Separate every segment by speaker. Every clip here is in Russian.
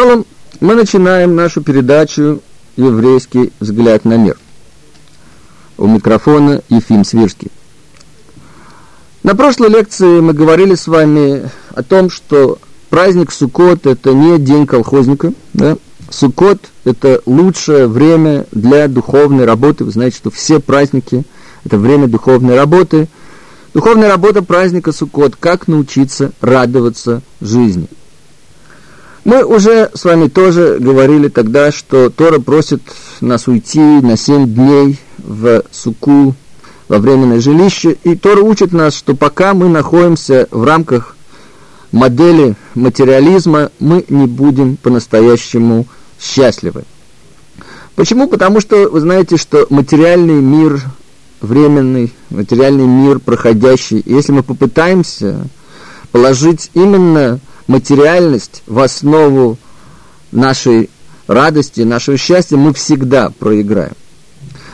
Speaker 1: Шалом, мы начинаем нашу передачу «Еврейский взгляд на мир». У микрофона Ефим Свирский. На прошлой лекции мы говорили с вами о том, что праздник Суккот – это не день колхозника. Да? Суккот – это лучшее время для духовной работы. Вы знаете, что все праздники – это время духовной работы. Духовная работа праздника Суккот – как научиться радоваться жизни – мы уже с вами тоже говорили тогда, что Тора просит нас уйти на семь дней в Суку, во временное жилище, и Тора учит нас, что пока мы находимся в рамках модели материализма, мы не будем по-настоящему счастливы. Почему? Потому что вы знаете, что материальный мир временный, материальный мир проходящий, если мы попытаемся положить именно материальность в основу нашей радости, нашего счастья, мы всегда проиграем.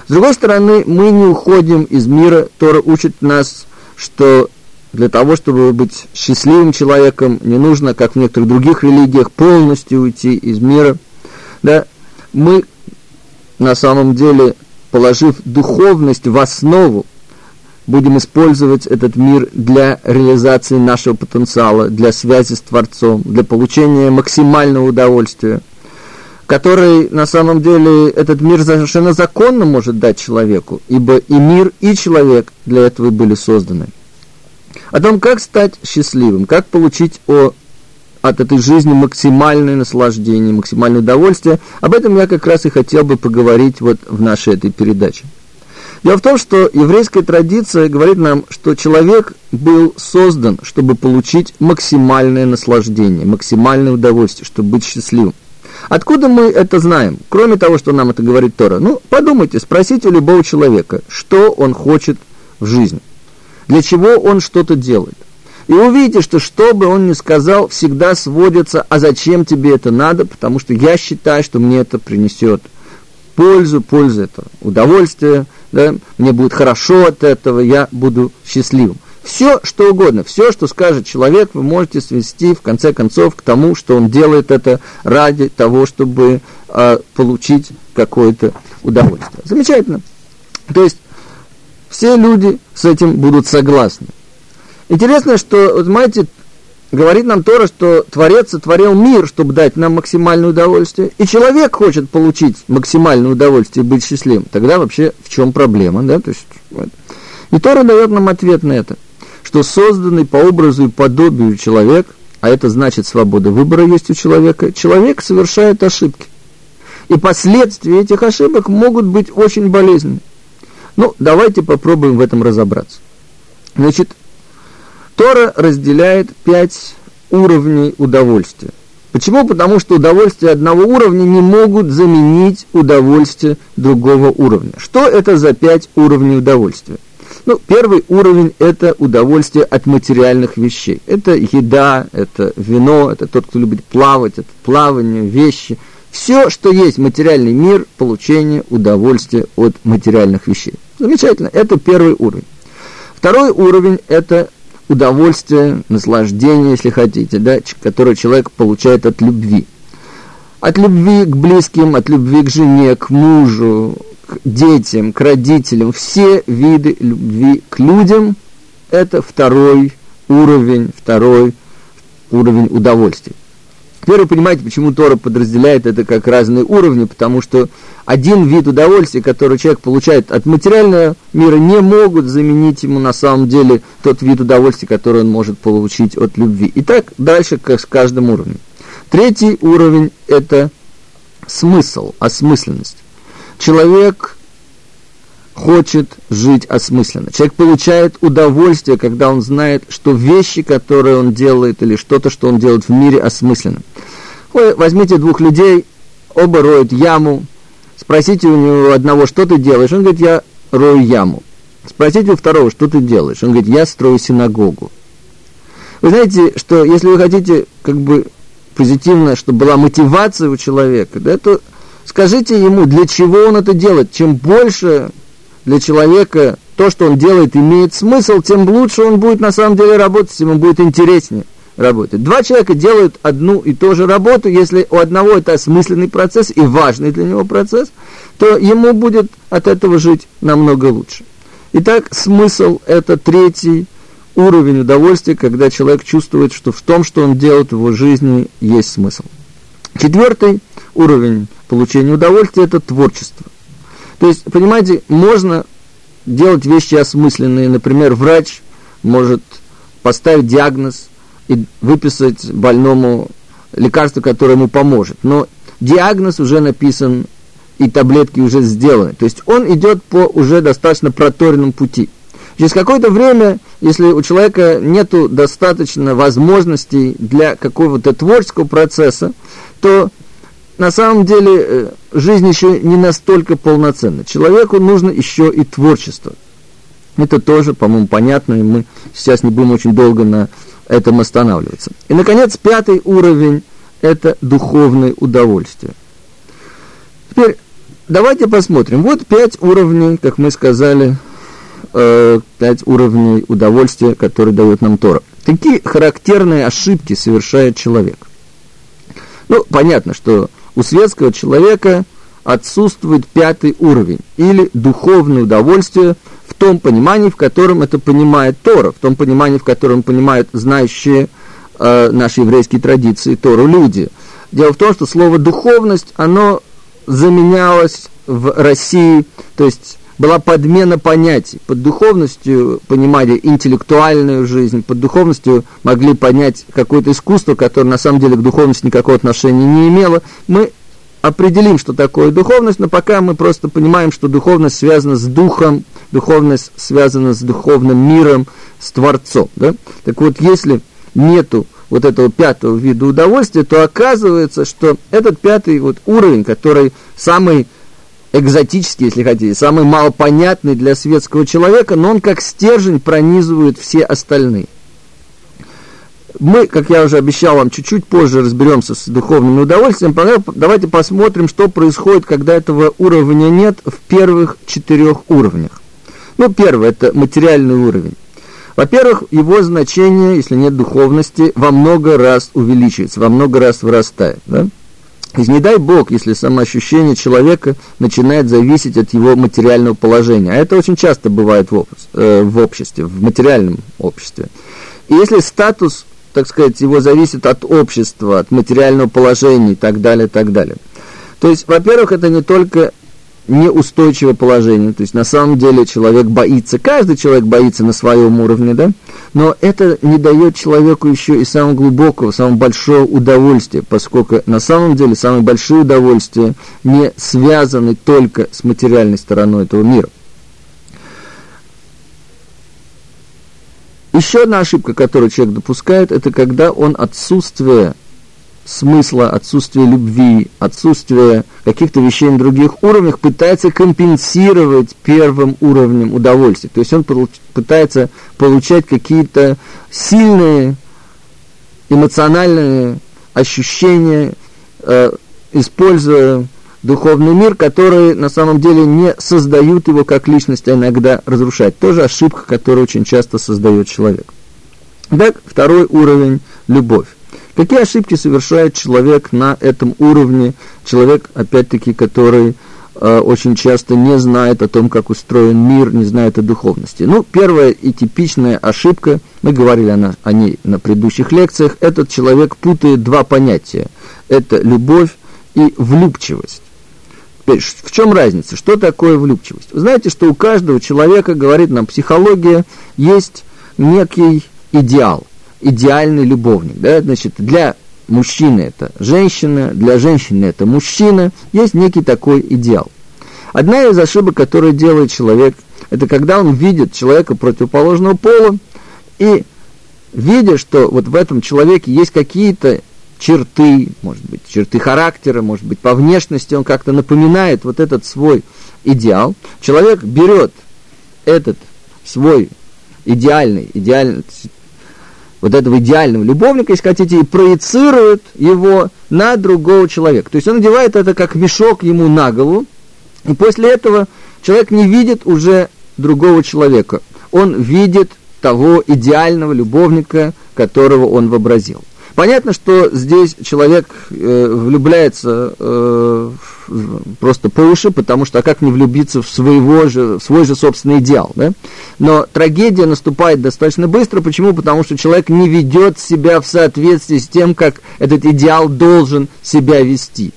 Speaker 1: С другой стороны, мы не уходим из мира. Тора учит нас, что для того, чтобы быть счастливым человеком, не нужно, как в некоторых других религиях, полностью уйти из мира. Да? Мы на самом деле, положив духовность в основу, будем использовать этот мир для реализации нашего потенциала, для связи с Творцом, для получения максимального удовольствия, который на самом деле этот мир совершенно законно может дать человеку, ибо и мир, и человек для этого были созданы. О том, как стать счастливым, как получить о, от этой жизни максимальное наслаждение, максимальное удовольствие, об этом я как раз и хотел бы поговорить вот в нашей этой передаче. Дело в том, что еврейская традиция говорит нам, что человек был создан, чтобы получить максимальное наслаждение, максимальное удовольствие, чтобы быть счастливым. Откуда мы это знаем? Кроме того, что нам это говорит Тора. Ну, подумайте, спросите у любого человека, что он хочет в жизни. Для чего он что-то делает. И увидите, что что бы он ни сказал, всегда сводится, а зачем тебе это надо, потому что я считаю, что мне это принесет пользу, пользу это удовольствие, да, мне будет хорошо от этого, я буду счастливым. Все, что угодно, все, что скажет человек, вы можете свести, в конце концов, к тому, что он делает это ради того, чтобы э, получить какое-то удовольствие. Замечательно. То есть, все люди с этим будут согласны. Интересно, что, вот, знаете, говорит нам Тора, что Творец сотворил мир, чтобы дать нам максимальное удовольствие, и человек хочет получить максимальное удовольствие и быть счастливым, тогда вообще в чем проблема, да, то есть, вот. И Тора дает нам ответ на это, что созданный по образу и подобию человек, а это значит свобода выбора есть у человека, человек совершает ошибки. И последствия этих ошибок могут быть очень болезненными. Ну, давайте попробуем в этом разобраться. Значит, Тора разделяет пять уровней удовольствия. Почему? Потому что удовольствие одного уровня не могут заменить удовольствие другого уровня. Что это за пять уровней удовольствия? Ну, первый уровень – это удовольствие от материальных вещей. Это еда, это вино, это тот, кто любит плавать, это плавание, вещи. Все, что есть материальный мир, получение удовольствия от материальных вещей. Замечательно, это первый уровень. Второй уровень – это удовольствие, наслаждение, если хотите, да, которое человек получает от любви. От любви к близким, от любви к жене, к мужу, к детям, к родителям. Все виды любви к людям – это второй уровень, второй уровень удовольствия. Теперь вы понимаете, почему Тора подразделяет это как разные уровни, потому что один вид удовольствия, который человек получает от материального мира, не могут заменить ему на самом деле тот вид удовольствия, который он может получить от любви. И так дальше как с каждым уровнем. Третий уровень – это смысл, осмысленность. Человек хочет жить осмысленно. Человек получает удовольствие, когда он знает, что вещи, которые он делает, или что-то, что он делает в мире, осмысленно. Вы возьмите двух людей, оба роют яму, спросите у него одного, что ты делаешь? Он говорит, я рою яму. Спросите у второго, что ты делаешь? Он говорит, я строю синагогу. Вы знаете, что если вы хотите как бы позитивно, чтобы была мотивация у человека, да, то скажите ему, для чего он это делает. Чем больше для человека то, что он делает, имеет смысл, тем лучше он будет на самом деле работать, ему будет интереснее. работает. Два человека делают одну и ту же работу, если у одного это осмысленный процесс и важный для него процесс, то ему будет от этого жить намного лучше. Итак, смысл – это третий уровень удовольствия, когда человек чувствует, что в том, что он делает в его жизни, есть смысл. Четвертый уровень получения удовольствия – это творчество. То есть, понимаете, можно делать вещи осмысленные. Например, врач может поставить диагноз и выписать больному лекарство, которое ему поможет. Но диагноз уже написан и таблетки уже сделаны. То есть он идет по уже достаточно проторенному пути. Через какое-то время, если у человека нет достаточно возможностей для какого-то творческого процесса, то на самом деле э, жизнь еще не настолько полноценна. Человеку нужно еще и творчество. Это тоже, по-моему, понятно, и мы сейчас не будем очень долго на этом останавливаться. И, наконец, пятый уровень – это духовное удовольствие. Теперь давайте посмотрим. Вот пять уровней, как мы сказали, э, пять уровней удовольствия, которые дает нам Тора. Какие характерные ошибки совершает человек? Ну, понятно, что у светского человека отсутствует пятый уровень, или духовное удовольствие в том понимании, в котором это понимает Тора, в том понимании, в котором понимают знающие э, наши еврейские традиции Тору люди. Дело в том, что слово «духовность», оно заменялось в России, то есть была подмена понятий. Под духовностью понимали интеллектуальную жизнь, под духовностью могли понять какое-то искусство, которое на самом деле к духовности никакого отношения не имело. Мы определим, что такое духовность, но пока мы просто понимаем, что духовность связана с духом, духовность связана с духовным миром, с Творцом. Да? Так вот, если нету вот этого пятого вида удовольствия, то оказывается, что этот пятый вот уровень, который самый экзотический, если хотите, самый малопонятный для светского человека, но он как стержень пронизывает все остальные. Мы, как я уже обещал вам, чуть-чуть позже разберемся с духовным удовольствием. Давайте посмотрим, что происходит, когда этого уровня нет в первых четырех уровнях. Ну, первый – это материальный уровень. Во-первых, его значение, если нет духовности, во много раз увеличивается, во много раз вырастает. Да? Есть не дай Бог, если самоощущение человека начинает зависеть от его материального положения. А это очень часто бывает в, э, в обществе, в материальном обществе. И если статус, так сказать, его зависит от общества, от материального положения и так далее, так далее. То есть, во-первых, это не только неустойчивое положение. То есть на самом деле человек боится, каждый человек боится на своем уровне, да? Но это не дает человеку еще и самого глубокого, самого большого удовольствия, поскольку на самом деле самые большие удовольствия не связаны только с материальной стороной этого мира. Еще одна ошибка, которую человек допускает, это когда он отсутствие смысла, отсутствие любви, отсутствие каких-то вещей на других уровнях пытается компенсировать первым уровнем удовольствия. То есть он пытается получать какие-то сильные эмоциональные ощущения, э, используя духовный мир, которые на самом деле не создают его как личность, а иногда разрушают. Тоже ошибка, которую очень часто создает человек. Так, второй уровень – любовь. Какие ошибки совершает человек на этом уровне? Человек, опять-таки, который э, очень часто не знает о том, как устроен мир, не знает о духовности. Ну, первая и типичная ошибка, мы говорили о, о ней на предыдущих лекциях, этот человек путает два понятия. Это любовь и влюбчивость. В чем разница? Что такое влюбчивость? Вы знаете, что у каждого человека, говорит нам психология, есть некий идеал – идеальный любовник. Да? Значит, для мужчины это женщина, для женщины это мужчина. Есть некий такой идеал. Одна из ошибок, которую делает человек, это когда он видит человека противоположного пола и видя, что вот в этом человеке есть какие-то черты, может быть, черты характера, может быть, по внешности он как-то напоминает вот этот свой идеал. Человек берет этот свой идеальный, идеальный вот этого идеального любовника, если хотите, и проецирует его на другого человека. То есть он надевает это как мешок ему на голову, и после этого человек не видит уже другого человека. Он видит того идеального любовника, которого он вообразил. Понятно, что здесь человек э, влюбляется э, просто по уши, потому что а как не влюбиться в, своего же, в свой же собственный идеал. Да? Но трагедия наступает достаточно быстро. Почему? Потому что человек не ведет себя в соответствии с тем, как этот идеал должен себя вести.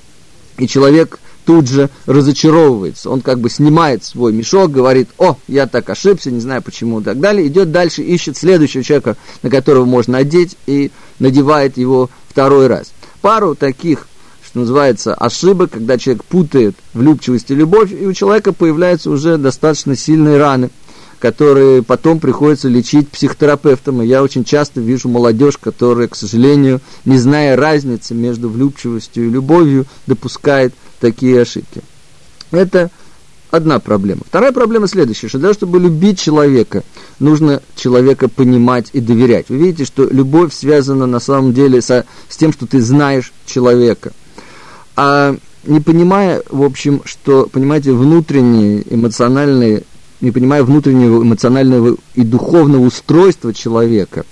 Speaker 1: И человек тут же разочаровывается. Он как бы снимает свой мешок, говорит, о, я так ошибся, не знаю почему и так далее. Идет дальше, ищет следующего человека, на которого можно одеть, и надевает его второй раз. Пару таких, что называется, ошибок, когда человек путает влюбчивость и любовь, и у человека появляются уже достаточно сильные раны – которые потом приходится лечить психотерапевтом. И я очень часто вижу молодежь, которая, к сожалению, не зная разницы между влюбчивостью и любовью, допускает такие ошибки. Это одна проблема. Вторая проблема следующая, что для того, чтобы любить человека, нужно человека понимать и доверять. Вы видите, что любовь связана на самом деле со, с тем, что ты знаешь человека. А не понимая, в общем, что, понимаете, внутренние эмоциональные не понимая внутреннего эмоционального и духовного устройства человека,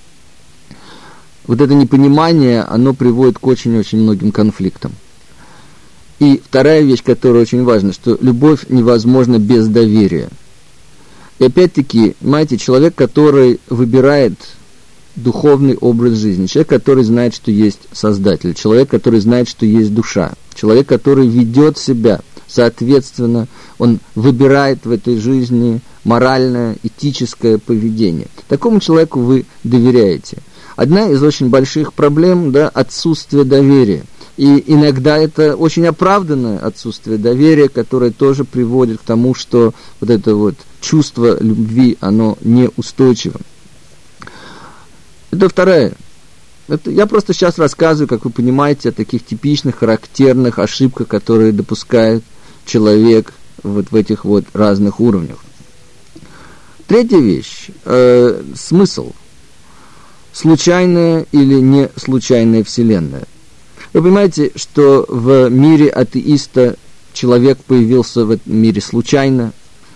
Speaker 1: вот это непонимание, оно приводит к очень-очень многим конфликтам. И вторая вещь, которая очень важна, что любовь невозможна без доверия. И опять-таки, понимаете, человек, который выбирает духовный образ жизни, человек, который знает, что есть Создатель, человек, который знает, что есть душа, человек, который ведет себя – Соответственно, он выбирает в этой жизни моральное, этическое поведение. Такому человеку вы доверяете. Одна из очень больших проблем да, – отсутствие доверия. И иногда это очень оправданное отсутствие доверия, которое тоже приводит к тому, что вот это вот чувство любви, оно неустойчиво. Это вторая это, я просто сейчас рассказываю, как вы понимаете, о таких типичных, характерных ошибках, которые допускает человек вот в этих вот разных уровнях. Третья вещь. Э, смысл. Случайная или не случайная вселенная. Вы понимаете, что в мире атеиста человек появился в этом мире случайно,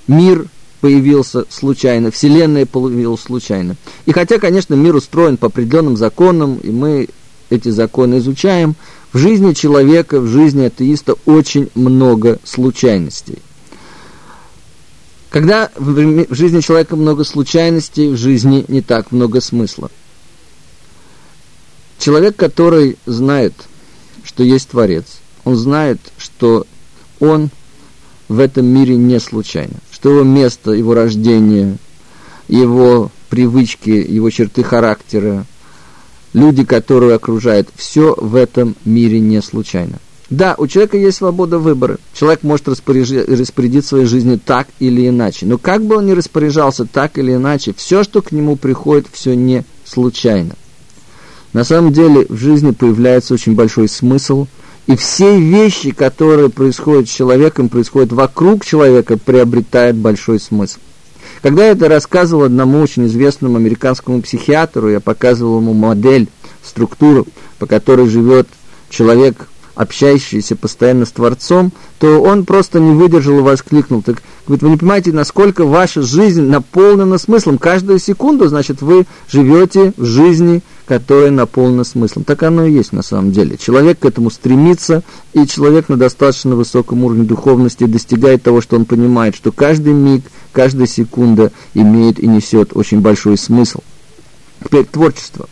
Speaker 1: мир появился случайно, Вселенная появилась случайно. И хотя, конечно, мир устроен по определенным законам, и мы эти законы изучаем, в жизни человека, в жизни атеиста очень много случайностей. Когда в жизни человека много случайностей, в жизни не так много смысла. Человек, который знает, что есть Творец, он знает, что он в этом мире не случайно, что его место, его рождение, его привычки, его черты характера, люди, которые окружают, все в этом мире не случайно. Да, у человека есть свобода выбора. Человек может распорядить своей жизнью так или иначе. Но как бы он ни распоряжался так или иначе, все, что к нему приходит, все не случайно. На самом деле в жизни появляется очень большой смысл, и все вещи, которые происходят с человеком, происходят вокруг человека, приобретают большой смысл. Когда я это рассказывал одному очень известному американскому психиатру, я показывал ему модель, структуру, по которой живет человек, общающийся постоянно с Творцом, то он просто не выдержал и воскликнул. Так, говорит, вы не понимаете, насколько ваша жизнь наполнена смыслом. Каждую секунду, значит, вы живете в жизни которое наполнено смыслом. Так оно и есть на самом деле. Человек к этому стремится, и человек на достаточно высоком уровне духовности достигает того, что он понимает, что каждый миг, каждая секунда имеет и несет очень большой смысл. Теперь творчество.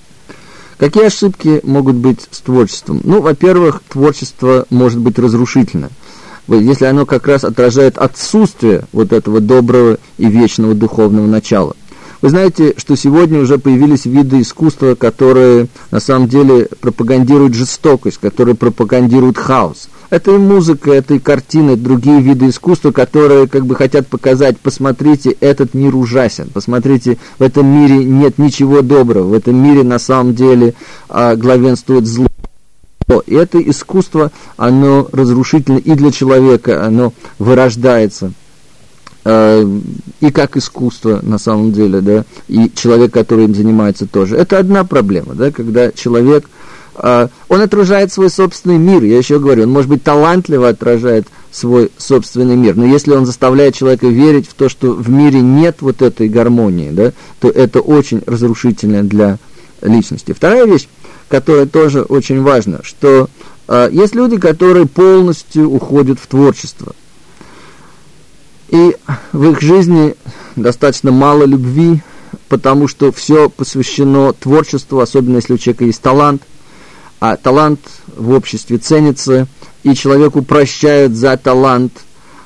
Speaker 1: Какие ошибки могут быть с творчеством? Ну, во-первых, творчество может быть разрушительно если оно как раз отражает отсутствие вот этого доброго и вечного духовного начала. Вы знаете, что сегодня уже появились виды искусства, которые на самом деле пропагандируют жестокость, которые пропагандируют хаос. Это и музыка, это и картины, другие виды искусства, которые как бы хотят показать, посмотрите, этот мир ужасен, посмотрите, в этом мире нет ничего доброго, в этом мире на самом деле а, главенствует зло. И это искусство, оно разрушительно и для человека, оно вырождается. Э, и как искусство на самом деле, да, и человек, который им занимается тоже. Это одна проблема, да, когда человек, э, он отражает свой собственный мир, я еще говорю, он может быть талантливо отражает свой собственный мир, но если он заставляет человека верить в то, что в мире нет вот этой гармонии, да, то это очень разрушительно для личности. Вторая вещь, которая тоже очень важна, что э, есть люди, которые полностью уходят в творчество. И в их жизни достаточно мало любви, потому что все посвящено творчеству, особенно если у человека есть талант. А талант в обществе ценится, и человеку прощают за талант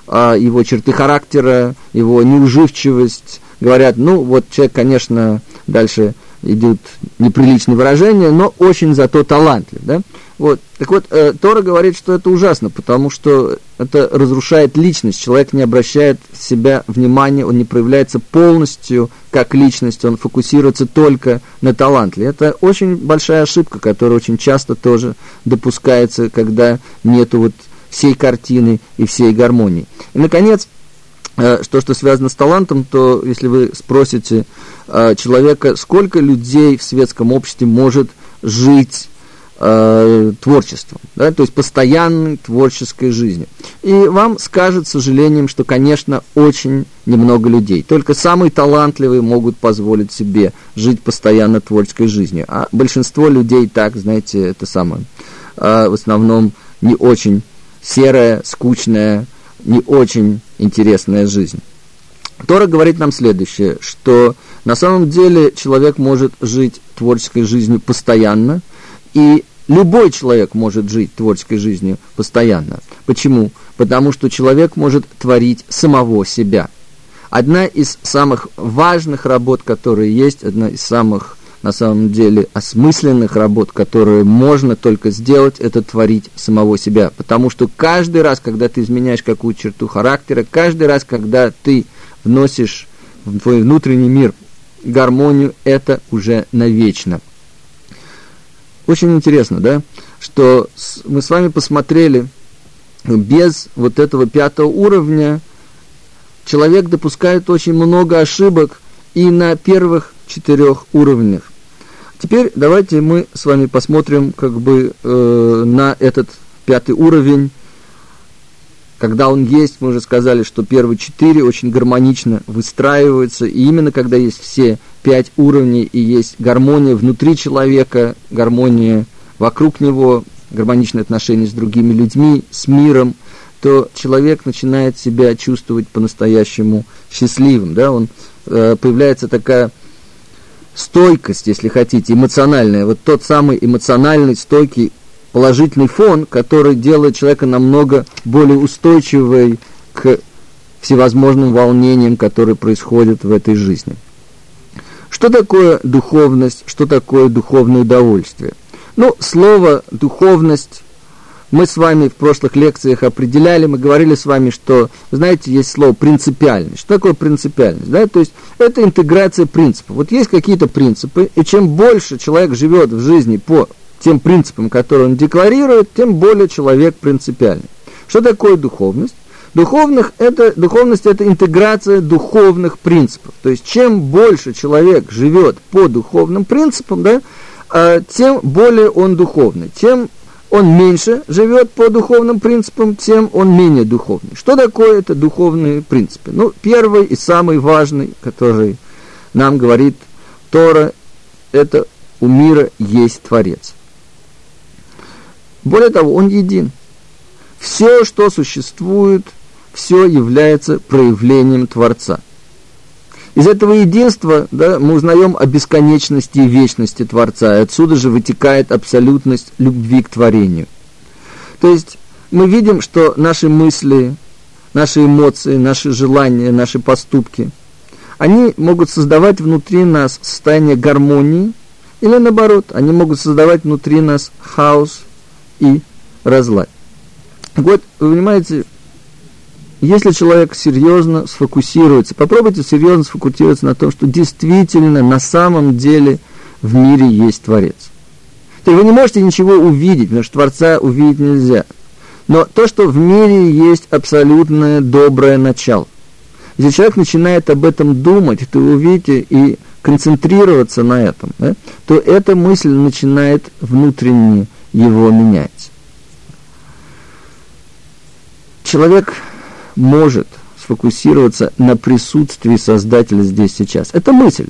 Speaker 1: а, его черты характера, его неуживчивость. Говорят, ну вот человек, конечно, дальше идут неприличные выражения, но очень зато талантлив. Да? Вот. Так вот, э, Тора говорит, что это ужасно, потому что это разрушает личность. Человек не обращает в себя внимания, он не проявляется полностью как личность, он фокусируется только на таланте. Это очень большая ошибка, которая очень часто тоже допускается, когда нету вот всей картины и всей гармонии. И, наконец, что, что связано с талантом, то если вы спросите э, человека, сколько людей в светском обществе может жить э, творчеством, да, то есть постоянной творческой жизни. И вам скажет, с сожалением, что, конечно, очень немного людей. Только самые талантливые могут позволить себе жить постоянно творческой жизнью. А большинство людей так, знаете, это самое, э, в основном не очень серая, скучная, не очень интересная жизнь. Тора говорит нам следующее, что на самом деле человек может жить творческой жизнью постоянно, и Любой человек может жить творческой жизнью постоянно. Почему? Потому что человек может творить самого себя. Одна из самых важных работ, которые есть, одна из самых, на самом деле, осмысленных работ, которые можно только сделать, это творить самого себя. Потому что каждый раз, когда ты изменяешь какую-то черту характера, каждый раз, когда ты вносишь в твой внутренний мир гармонию, это уже навечно. Очень интересно, да, что мы с вами посмотрели, без вот этого пятого уровня человек допускает очень много ошибок и на первых четырех уровнях. Теперь давайте мы с вами посмотрим как бы э, на этот пятый уровень. Когда он есть, мы уже сказали, что первые четыре очень гармонично выстраиваются, и именно когда есть все пять уровней и есть гармония внутри человека, гармония вокруг него, гармоничные отношения с другими людьми, с миром, то человек начинает себя чувствовать по-настоящему счастливым, да, он э, появляется такая стойкость, если хотите, эмоциональная, вот тот самый эмоциональный, стойкий положительный фон, который делает человека намного более устойчивой к всевозможным волнениям, которые происходят в этой жизни. Что такое духовность, что такое духовное удовольствие? Ну, слово «духовность» мы с вами в прошлых лекциях определяли, мы говорили с вами, что, знаете, есть слово «принципиальность». Что такое принципиальность? Да? То есть это интеграция принципов. Вот есть какие-то принципы, и чем больше человек живет в жизни по тем принципам, которые он декларирует, тем более человек принципиальный. Что такое духовность? Духовных это, духовность – это интеграция духовных принципов. То есть, чем больше человек живет по духовным принципам, да, а, тем более он духовный. Тем он меньше живет по духовным принципам, тем он менее духовный. Что такое это духовные принципы? Ну, первый и самый важный, который нам говорит Тора, это у мира есть Творец. Более того, он един. Все, что существует, все является проявлением Творца. Из этого единства да, мы узнаем о бесконечности и вечности Творца, и отсюда же вытекает абсолютность любви к творению. То есть мы видим, что наши мысли, наши эмоции, наши желания, наши поступки, они могут создавать внутри нас состояние гармонии, или наоборот, они могут создавать внутри нас хаос, и разлад. Вот, вы понимаете, если человек серьезно сфокусируется, попробуйте серьезно сфокусироваться на том, что действительно на самом деле в мире есть Творец. То есть вы не можете ничего увидеть, потому что Творца увидеть нельзя. Но то, что в мире есть абсолютное доброе начало. Если человек начинает об этом думать, то вы увидите и концентрироваться на этом, да, то эта мысль начинает внутренне его менять. Человек может сфокусироваться на присутствии Создателя здесь сейчас. Это мысль,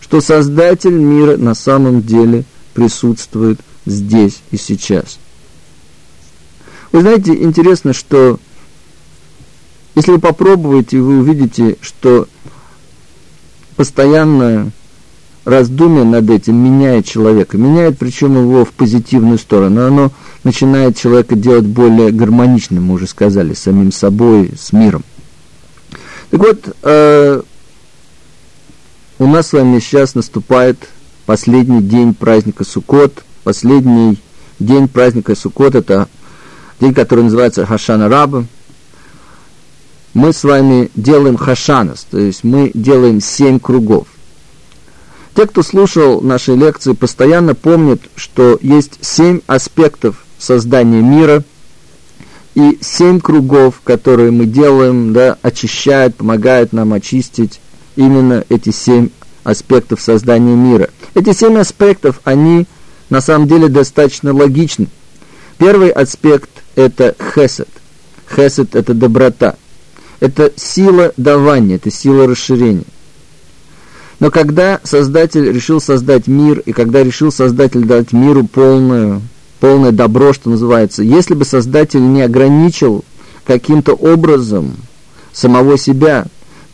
Speaker 1: что Создатель мира на самом деле присутствует здесь и сейчас. Вы знаете, интересно, что если вы попробуете, вы увидите, что постоянное раздумие над этим меняет человека, меняет причем его в позитивную сторону. Оно начинает человека делать более гармоничным, мы уже сказали, самим собой, с миром. Так вот, э, у нас с вами сейчас наступает последний день праздника Суккот. Последний день праздника Суккот – это день, который называется Хашана Раба. Мы с вами делаем хашанас, то есть мы делаем семь кругов. Те, кто слушал наши лекции, постоянно помнят, что есть семь аспектов создания мира и семь кругов, которые мы делаем, да, очищают, помогают нам очистить именно эти семь аспектов создания мира. Эти семь аспектов, они на самом деле достаточно логичны. Первый аспект – это хесед. Хесед – это доброта. Это сила давания, это сила расширения. Но когда Создатель решил создать мир, и когда решил Создатель дать миру полную, полное добро, что называется, если бы Создатель не ограничил каким-то образом самого себя,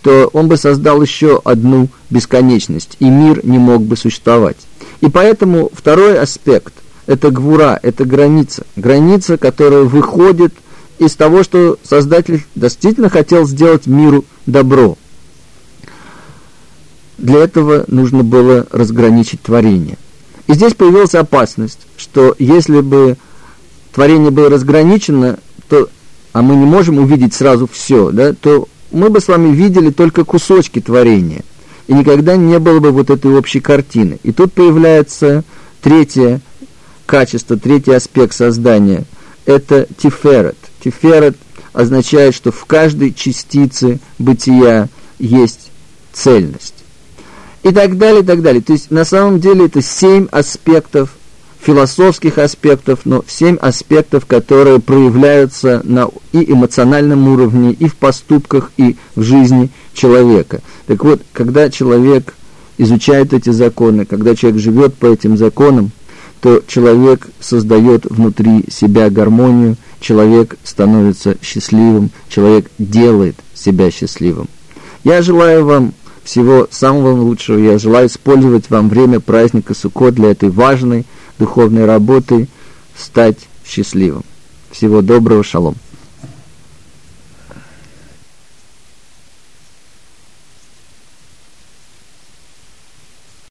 Speaker 1: то он бы создал еще одну бесконечность, и мир не мог бы существовать. И поэтому второй аспект – это гвура, это граница. Граница, которая выходит из того, что Создатель действительно хотел сделать миру добро. Для этого нужно было разграничить творение. И здесь появилась опасность, что если бы творение было разграничено, то, а мы не можем увидеть сразу все, да, то мы бы с вами видели только кусочки творения, и никогда не было бы вот этой общей картины. И тут появляется третье качество, третий аспект создания – это тиферет. Тиферет означает, что в каждой частице бытия есть цельность. И так далее, и так далее. То есть на самом деле это семь аспектов – философских аспектов, но семь аспектов, которые проявляются на и эмоциональном уровне, и в поступках, и в жизни человека. Так вот, когда человек изучает эти законы, когда человек живет по этим законам, то человек создает внутри себя гармонию, человек становится счастливым, человек делает себя счастливым. Я желаю вам всего самого лучшего. Я желаю использовать вам время праздника Суккот для этой важной духовной работы стать счастливым. Всего доброго, шалом.